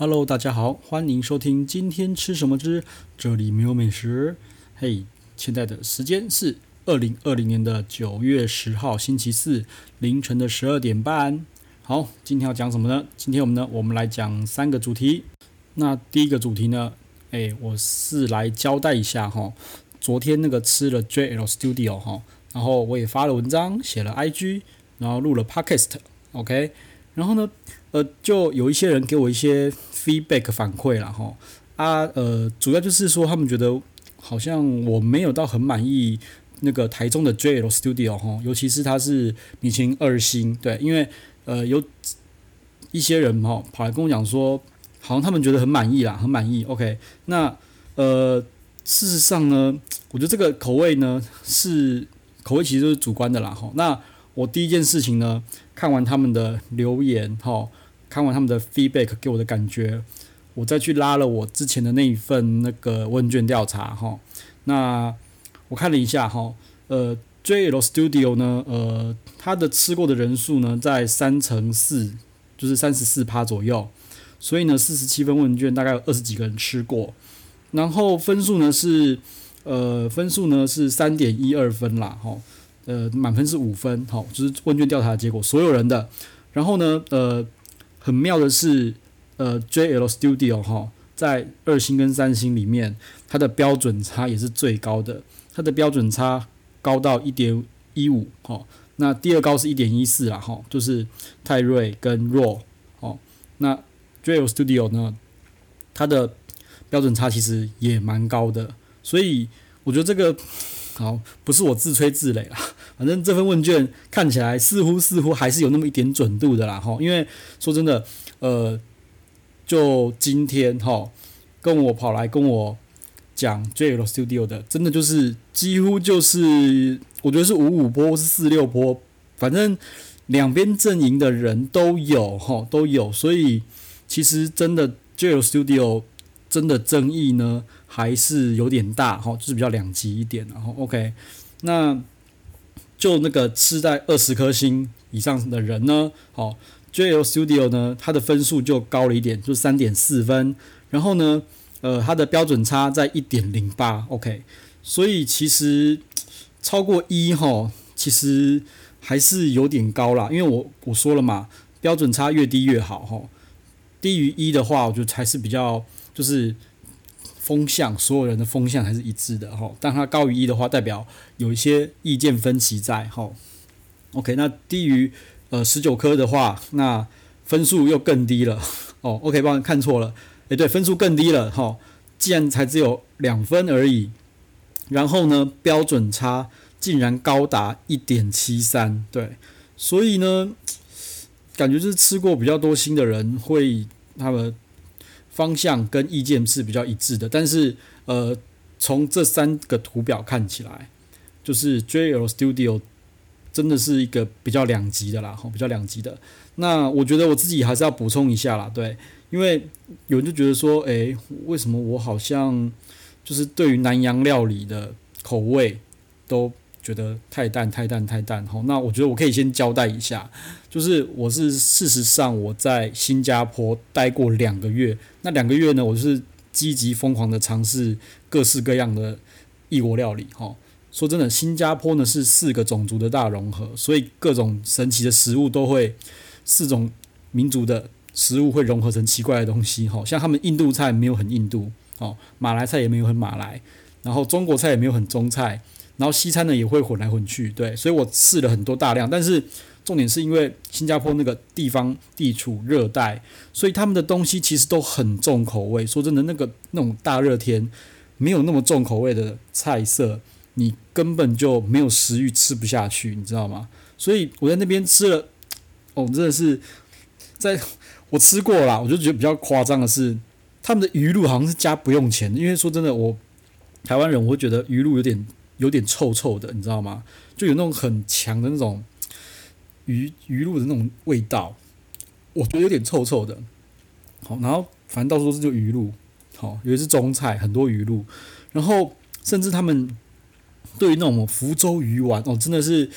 Hello，大家好，欢迎收听今天吃什么之这里没有美食。嘿、现在的时间是二零二零年的九月十号星期四凌晨的十二点半。好，今天要讲什么呢？今天我们呢，我们来讲三个主题。那第一个主题呢，哎，我是来交代一下哈，昨天那个吃了 JL Studio 哈，然后我也发了文章，写了 IG，然后录了 Podcast，OK，然后呢。呃，就有一些人给我一些 feedback 反馈了哈啊，呃，主要就是说他们觉得好像我没有到很满意那个台中的 JL Studio 哈，尤其是它是米其林二星，对，因为呃有一些人哈跑来跟我讲说，好像他们觉得很满意啦，很满意。OK，那呃事实上呢，我觉得这个口味呢是口味其实都是主观的啦哈。那我第一件事情呢，看完他们的留言哈。看完他们的 feedback 给我的感觉，我再去拉了我之前的那一份那个问卷调查哈。那我看了一下哈，呃，JL Studio 呢，呃，他的吃过的人数呢在三乘四，就是三十四趴左右。所以呢，四十七份问卷大概有二十几个人吃过，然后分数呢是呃分数呢是三点一二分啦哈，呃，满分是五分哈，就是问卷调查的结果，所有人的。然后呢，呃。很妙的是，呃，JL Studio 哈，在二星跟三星里面，它的标准差也是最高的，它的标准差高到一点一五哈，那第二高是一点一四啦哈，就是泰瑞跟弱哦，那 JL Studio 呢，它的标准差其实也蛮高的，所以我觉得这个好不是我自吹自擂啦。反正这份问卷看起来似乎似乎还是有那么一点准度的啦，哈，因为说真的，呃，就今天哈，跟我跑来跟我讲 JL Studio 的，真的就是几乎就是我觉得是五五波是四六波，反正两边阵营的人都有哈，都有，所以其实真的 JL Studio 真的争议呢还是有点大哈，就是比较两极一点，然后 OK，那。就那个吃在二十颗星以上的人呢，好，JL Studio 呢，它的分数就高了一点，就三点四分。然后呢，呃，它的标准差在一点零八，OK。所以其实超过一哈，其实还是有点高啦。因为我我说了嘛，标准差越低越好哈。低于一的话，我觉得还是比较就是。风向，所有人的风向还是一致的哈。但它高于一的话，代表有一些意见分歧在哈。OK，那低于呃十九颗的话，那分数又更低了哦。OK，帮你看错了，诶，对，分数更低了哈。既然才只有两分而已，然后呢，标准差竟然高达一点七三，对，所以呢，感觉就是吃过比较多星的人会他们。方向跟意见是比较一致的，但是呃，从这三个图表看起来，就是 JL Studio 真的是一个比较两极的啦，吼，比较两极的。那我觉得我自己还是要补充一下啦，对，因为有人就觉得说，诶，为什么我好像就是对于南洋料理的口味都。觉得太淡太淡太淡，好，那我觉得我可以先交代一下，就是我是事实上我在新加坡待过两个月，那两个月呢，我就是积极疯狂的尝试各式各样的异国料理，哈，说真的，新加坡呢是四个种族的大融合，所以各种神奇的食物都会，四种民族的食物会融合成奇怪的东西，哈，像他们印度菜没有很印度，哦，马来菜也没有很马来，然后中国菜也没有很中菜。然后西餐呢也会混来混去，对，所以我试了很多大量，但是重点是因为新加坡那个地方地处热带，所以他们的东西其实都很重口味。说真的，那个那种大热天没有那么重口味的菜色，你根本就没有食欲吃不下去，你知道吗？所以我在那边吃了，哦，真的是在我吃过啦，我就觉得比较夸张的是，他们的鱼露好像是加不用钱，因为说真的，我台湾人我会觉得鱼露有点。有点臭臭的，你知道吗？就有那种很强的那种鱼鱼露的那种味道，我觉得有点臭臭的。好，然后反正到处都是就鱼露，好，尤其是中菜很多鱼露，然后甚至他们对于那种福州鱼丸哦，真的是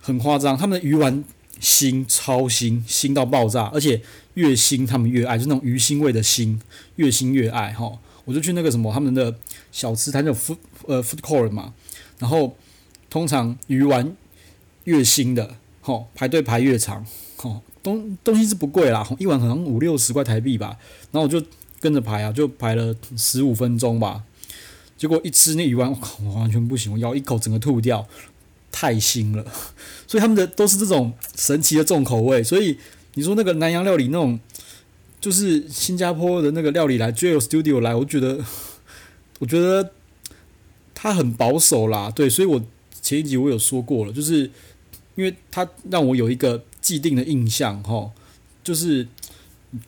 很夸张。他们的鱼丸腥超腥，腥到爆炸，而且越腥他们越爱，就那种鱼腥味的腥，越腥越爱哈。我就去那个什么他们的小吃摊，叫 food 呃 food court 嘛，然后通常鱼丸越腥的，吼排队排越长，吼东东西是不贵啦，一碗可能五六十块台币吧，然后我就跟着排啊，就排了十五分钟吧，结果一吃那鱼丸，我靠，我完全不行，我咬一口整个吐掉，太腥了，所以他们的都是这种神奇的重口味，所以你说那个南洋料理那种。就是新加坡的那个料理来 JL Studio 来，我觉得，我觉得他很保守啦，对，所以我前一集我有说过了，就是因为他让我有一个既定的印象，哈，就是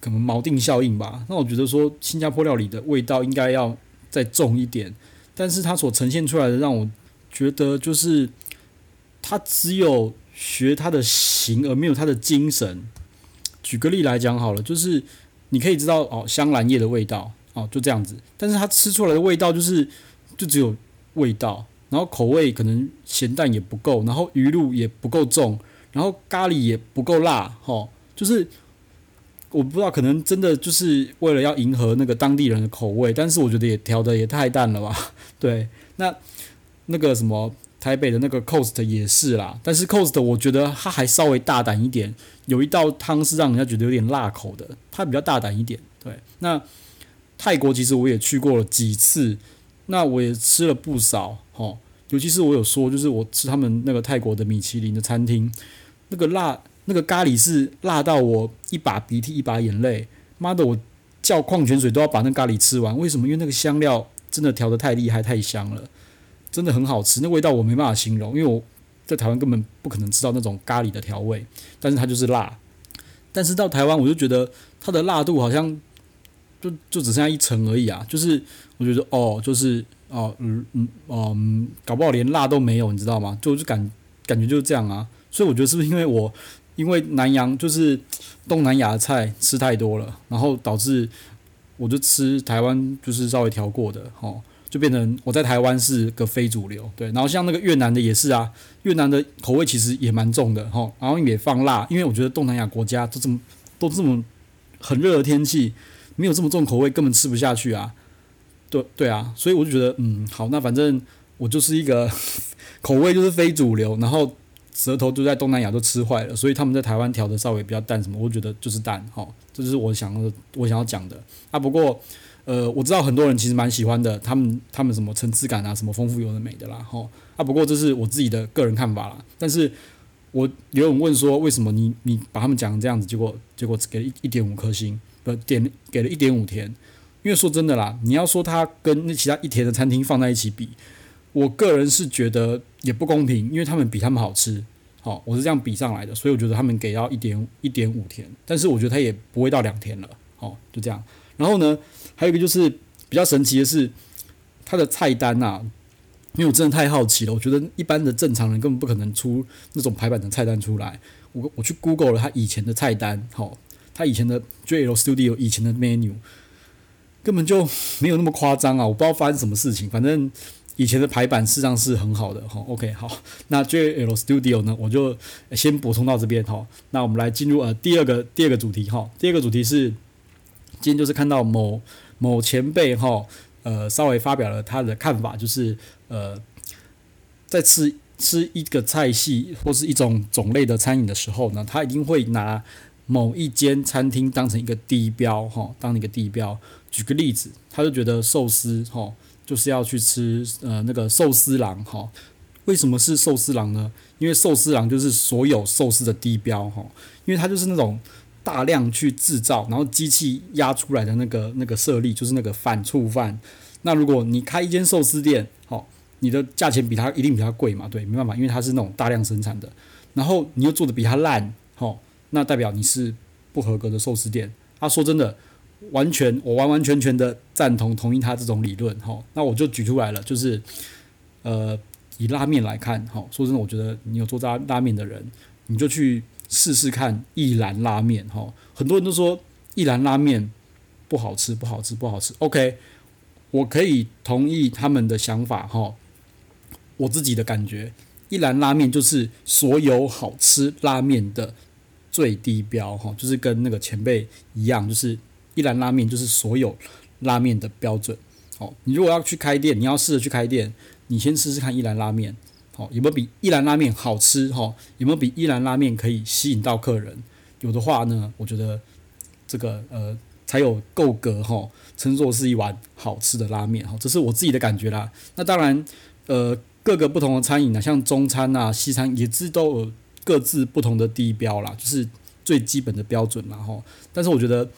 可能锚定效应吧。那我觉得说新加坡料理的味道应该要再重一点，但是它所呈现出来的让我觉得就是他只有学他的形而没有他的精神。举个例来讲好了，就是。你可以知道哦，香兰叶的味道哦，就这样子。但是它吃出来的味道就是，就只有味道，然后口味可能咸淡也不够，然后鱼露也不够重，然后咖喱也不够辣，哦，就是我不知道，可能真的就是为了要迎合那个当地人的口味，但是我觉得也调的也太淡了吧？对，那那个什么。台北的那个 Cost 也是啦，但是 Cost 我觉得它还稍微大胆一点，有一道汤是让人家觉得有点辣口的，它比较大胆一点。对，那泰国其实我也去过了几次，那我也吃了不少，齁，尤其是我有说，就是我吃他们那个泰国的米其林的餐厅，那个辣，那个咖喱是辣到我一把鼻涕一把眼泪，妈的，我叫矿泉水都要把那咖喱吃完，为什么？因为那个香料真的调得太厉害，太香了。真的很好吃，那味道我没办法形容，因为我在台湾根本不可能吃到那种咖喱的调味，但是它就是辣。但是到台湾我就觉得它的辣度好像就就只剩下一层而已啊，就是我觉得哦，就是哦嗯嗯嗯，搞不好连辣都没有，你知道吗？就就感感觉就是这样啊。所以我觉得是不是因为我因为南洋就是东南亚的菜吃太多了，然后导致我就吃台湾就是稍微调过的哦。就变成我在台湾是个非主流，对，然后像那个越南的也是啊，越南的口味其实也蛮重的哈，然后也放辣，因为我觉得东南亚国家都这么都这么很热的天气，没有这么重口味根本吃不下去啊，对对啊，所以我就觉得嗯好，那反正我就是一个 口味就是非主流，然后舌头就在东南亚都吃坏了，所以他们在台湾调的稍微比较淡什么，我觉得就是淡哈，这就是我想的我想要讲的啊，不过。呃，我知道很多人其实蛮喜欢的，他们他们什么层次感啊，什么丰富有的美的啦，吼啊。不过这是我自己的个人看法啦。但是我有人问说，为什么你你把他们讲成这样子，结果结果只给一一点五颗星，不点给了一点五天？因为说真的啦，你要说它跟那其他一天的餐厅放在一起比，我个人是觉得也不公平，因为他们比他们好吃，好，我是这样比上来的，所以我觉得他们给到一点一点五天，但是我觉得他也不会到两天了，好，就这样。然后呢，还有一个就是比较神奇的是，它的菜单呐、啊，因为我真的太好奇了，我觉得一般的正常人根本不可能出那种排版的菜单出来。我我去 Google 了他以前的菜单，好，他以前的 JL Studio 以前的 menu 根本就没有那么夸张啊！我不知道发生什么事情，反正以前的排版事实上是很好的。哈，OK，好，那 JL Studio 呢，我就先补充到这边哈。那我们来进入呃第二个第二个主题哈，第二个主题是。今天就是看到某某前辈哈，呃，稍微发表了他的看法，就是呃，在吃吃一个菜系或是一种种类的餐饮的时候呢，他一定会拿某一间餐厅当成一个地标哈，当一个地标。举个例子，他就觉得寿司哈，就是要去吃呃那个寿司郎哈。为什么是寿司郎呢？因为寿司郎就是所有寿司的地标哈，因为它就是那种。大量去制造，然后机器压出来的那个那个设立就是那个反醋饭。那如果你开一间寿司店，好，你的价钱比它一定比它贵嘛？对，没办法，因为它是那种大量生产的。然后你又做的比它烂，好，那代表你是不合格的寿司店。他、说真的，完全我完完全全的赞同同意他这种理论。哈，那我就举出来了，就是呃，以拉面来看，哈，说真的，我觉得你有做拉拉面的人，你就去。试试看一兰拉面哈，很多人都说一兰拉面不好吃，不好吃，不好吃。OK，我可以同意他们的想法哈。我自己的感觉，一兰拉面就是所有好吃拉面的最低标哈，就是跟那个前辈一样，就是一兰拉面就是所有拉面的标准。好，你如果要去开店，你要试着去开店，你先试试看一兰拉面，好，有没有比一兰拉面好吃？哈，有没有比一兰拉面可以吸引到客人？有的话呢，我觉得这个呃才有够格哈，称作是一碗好吃的拉面哈，这是我自己的感觉啦。那当然，呃。各个不同的餐饮呢，像中餐啊、西餐也是都各自不同的地标啦，就是最基本的标准啦吼。但是我觉得，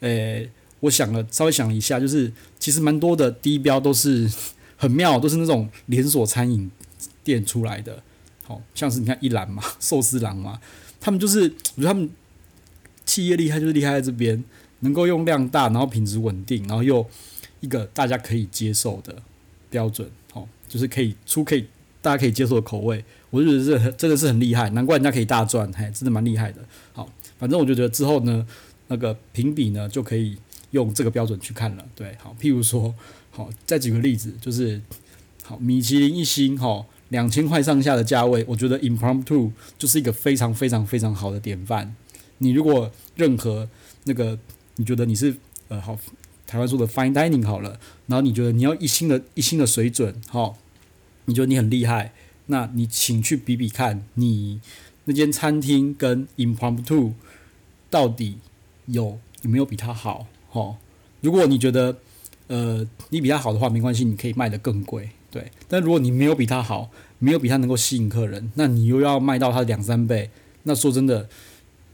诶、我想了稍微想一下，就是其实蛮多的地标都是 很妙，都是那种连锁餐饮店出来的，好像是你看一兰嘛、寿司郎嘛，他们就是我觉得他们企业厉害，就是厉害在这边，能够用量大，然后品质稳定，然后又一个大家可以接受的标准。好就是可以出可以大家可以接受的口味，我就觉得这真的是很厉害，难怪人家可以大赚，嘿，真的蛮厉害的。好，反正我就觉得之后呢，那个评比呢就可以用这个标准去看了。对，好，譬如说，好，再举个例子，就是好，米其林一星，哈，两千块上下的价位，我觉得 Impromptu 就是一个非常非常非常好的典范。你如果任何那个你觉得你是呃好台湾说的 Fine Dining 好了，然后你觉得你要一星的一星的水准，好。你觉得你很厉害，那你请去比比看，你那间餐厅跟 Impromptu 到底有有没有比它好？齁，如果你觉得呃你比它好的话，没关系，你可以卖得更贵，对。但如果你没有比它好，没有比它能够吸引客人，那你又要卖到它两三倍，那说真的，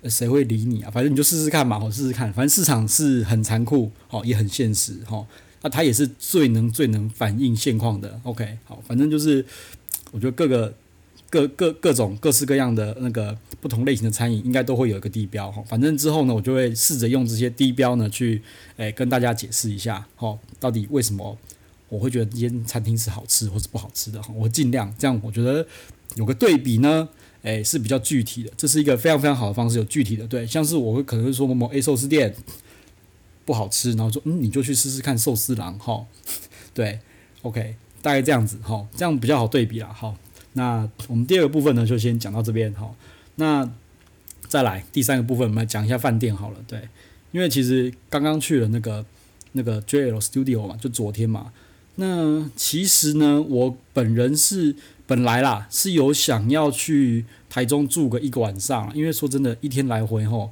谁会理你啊？反正你就试试看嘛，好，试试看。反正市场是很残酷，齁，也很现实，齁。那它也是最能最能反映现况的，OK，好，反正就是我觉得各个各各各种各式各样的那个不同类型的餐饮应该都会有一个地标哈，反正之后呢，我就会试着用这些地标呢去诶、跟大家解释一下哈，到底为什么我会觉得这间餐厅是好吃或是不好吃的哈，我尽量这样，我觉得有个对比呢，诶、是比较具体的，这是一个非常非常好的方式，有具体的对，像是我会可能会说某某 A 寿司店。不好吃，然后说嗯，你就去试试看寿司郎哈，对，OK，大概这样子哈，这样比较好对比啦。好，那我们第二个部分呢，就先讲到这边哈。那再来第三个部分，我们来讲一下饭店好了。对，因为其实刚刚去了那个那个 JL Studio 嘛，就昨天嘛。那其实呢，我本人是本来啦是有想要去台中住个一个晚上，因为说真的，一天来回哈。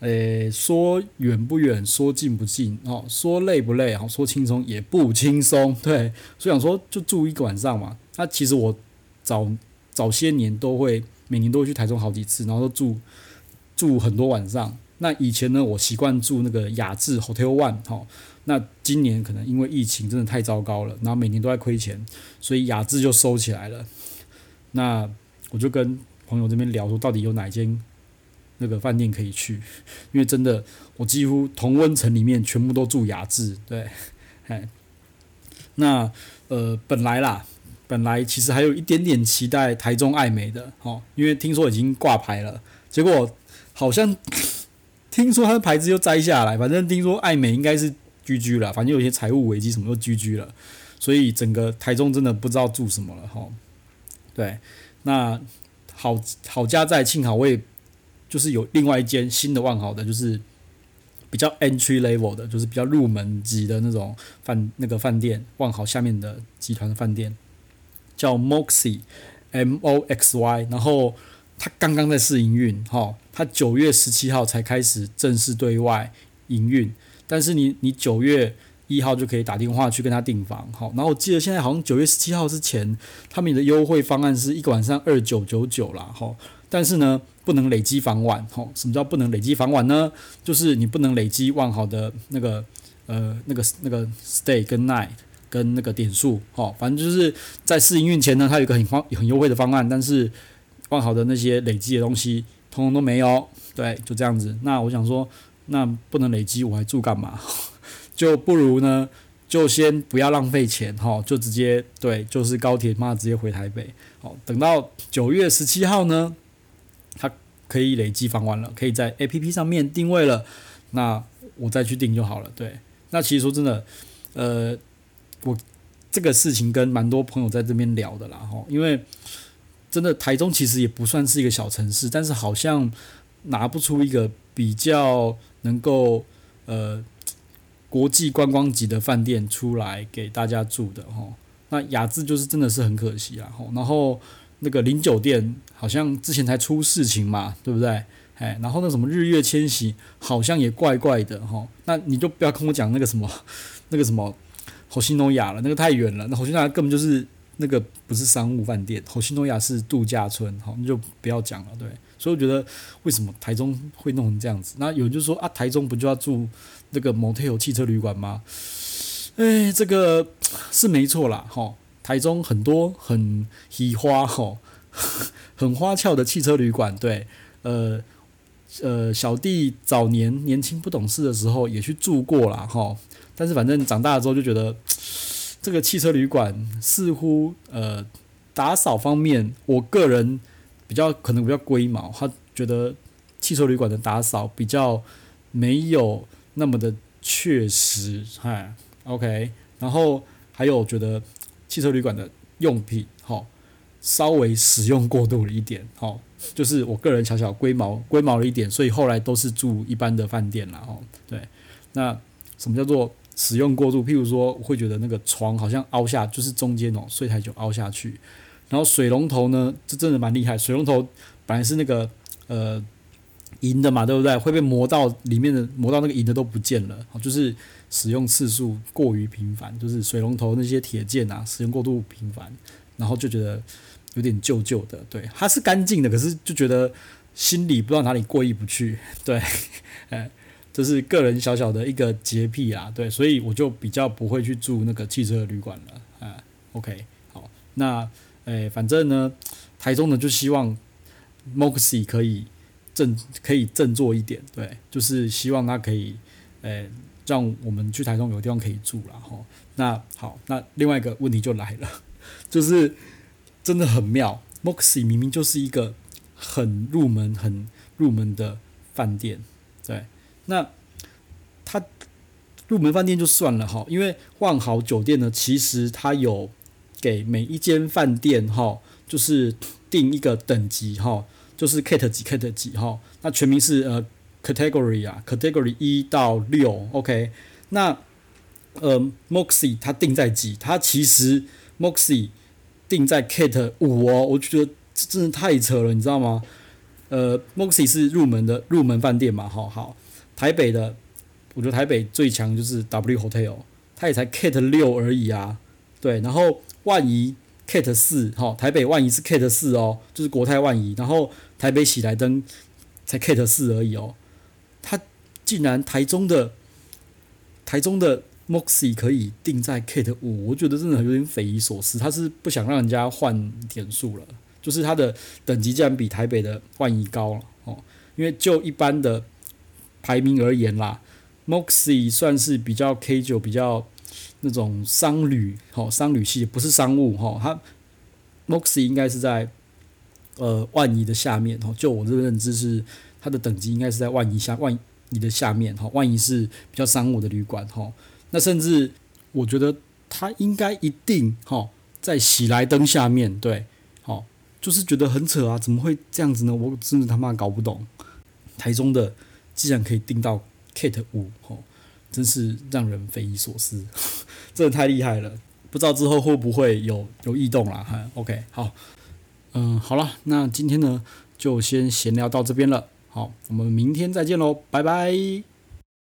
诶，说远不远，说近不近，哦，说累不累，哦，说轻松也不轻松，对，所以想说就住一个晚上嘛。那其实我早早些年都会每年都会去台中好几次，然后都住住很多晚上。那以前呢，我习惯住那个雅致 Hotel One，哈。那今年可能因为疫情真的太糟糕了，然后每年都在亏钱，所以雅致就收起来了。那我就跟朋友这边聊说，到底有哪间？那个饭店可以去，因为真的，我几乎同温层里面全部都住雅致，对，哎，那呃本来啦，本来其实还有一点点期待台中爱美的哦，因为听说已经挂牌了，结果好像 听说它的牌子又摘下来，反正听说爱美应该是 GG 了，反正有些财务危机什么都 GG 了，所以整个台中真的不知道住什么了哈，对，那好好家在幸好我也。就是有另外一间新的万豪的，就是比较 entry level 的，就是比较入门级的那种饭那个饭店，万豪下面的集团的饭店叫 Moxy，M O X Y，然后它刚刚在试营运，哈，它九月十七号才开始正式对外营运，但是你你九月一号就可以打电话去跟他订房，好，然后我记得现在好像九月十七号之前，他们的优惠方案是一个晚上二九九九啦，哈，但是呢。不能累积房晚，吼，什么叫不能累积房晚呢？就是你不能累积万豪的那个呃那个那个 stay 跟 night 跟那个点数，吼，反正就是在试营运前呢，它有一个很方很优惠的方案，但是万豪的那些累积的东西通通都没有，对，就这样子。那我想说，那不能累积，我还住干嘛？就不如呢，就先不要浪费钱，吼，就直接对，就是高铁嘛，直接回台北，好，等到九月十七号呢。可以累积房晚了，可以在 APP 上面定位了，那我再去订就好了。对，那其实说真的，呃，我这个事情跟蛮多朋友在这边聊的啦，吼，因为真的台中其实也不算是一个小城市，但是好像拿不出一个比较能够呃国际观光级的饭店出来给大家住的吼。那雅致就是真的是很可惜啊。吼然后那个林酒店好像之前才出事情嘛，对不对？哎，然后那什么日月千禧好像也怪怪的哈。那你就不要跟我讲那个什么 那个什么虹夕诺亚了，那个太远了。那虹夕诺亚根本就是。那个不是商务饭店，虹夕诺亚是度假村，好，那就不要讲了。对，所以我觉得为什么台中会弄成这样子？那有就说啊，台中不就要住那个 motel 汽车旅馆吗？哎，这个是没错啦，哈，台中很多很喜花哈，很花俏的汽车旅馆，对，呃呃，小弟早年年轻不懂事的时候也去住过啦。哈，但是反正长大了之后就觉得。这个汽车旅馆似乎呃打扫方面，我个人比较可能比较龟毛，他觉得汽车旅馆的打扫比较没有那么的确实，嗨，OK，然后还有觉得汽车旅馆的用品，好，稍微使用过度了一点，好，就是我个人小小龟毛龟毛了一点，所以后来都是住一般的饭店了，哦，对，那什么叫做？使用过度，譬如说，我会觉得那个床好像凹下，就是中间哦，睡太久凹下去。然后水龙头呢，这真的蛮厉害。水龙头本来是那个呃银的嘛，对不对？会被磨到里面的，磨到那个银的都不见了。就是使用次数过于频繁，就是水龙头那些铁件啊，使用过度频繁，然后就觉得有点旧旧的。对，它是干净的，可是就觉得心里不知道哪里过意不去。对，哎。这是个人小小的一个洁癖啊，对，所以我就比较不会去住那个汽车旅馆了啊。OK，好，那诶，反正呢，台中呢就希望 Moxie 可以振可以振作一点，对，就是希望它可以诶让我们去台中有地方可以住了哈。那好，那另外一个问题就来了，就是真的很妙，Moxy 明明就是一个很入门、很入门的饭店，对。那它入门饭店就算了哈，因为万豪酒店呢，其实它有给每一间饭店哈，就是定一个等级哈，就是 Cat 几 Cat 几哈，那全名是呃 Category 啊，Category 一到六，OK，那呃，Moxie 它定在几？它其实 Moxie 定在 Cat 五哦，我就觉得这真的太扯了，你知道吗？呃，Moxie 是入门的入门饭店嘛，好好。台北的，我觉得台北最强就是 W Hotel，它也才 Cat 六而已啊，对，然后万怡 Cat 四，哈，台北万怡是 Cat 四哦，就是国泰万怡，然后台北喜来登才 Cat 四而已哦，它竟然台中的台中的 Moxie 可以定在 Cat 五，我觉得真的有点匪夷所思，他是不想让人家换点数了，就是他的等级竟然比台北的万怡高了哦，因为就一般的。排名而言啦，Moxie 算是比较 K 九，比较那种商旅，哦商旅系不是商务，吼它 Moxie 应该是在呃万怡的下面，哦就我这个认知是它的等级应该是在万一下万你的下面，哈万一是比较商务的旅馆，哈那甚至我觉得它应该一定哈在喜来登下面，对，好就是觉得很扯啊，怎么会这样子呢？我真的他妈搞不懂，台中的。既然可以订到 Kate 五，吼，真是让人匪夷所思，真的太厉害了。不知道之后会不会有有异动啦？哈，OK，好，嗯，好了，那今天呢就先闲聊到这边了。好，我们明天再见喽，拜拜。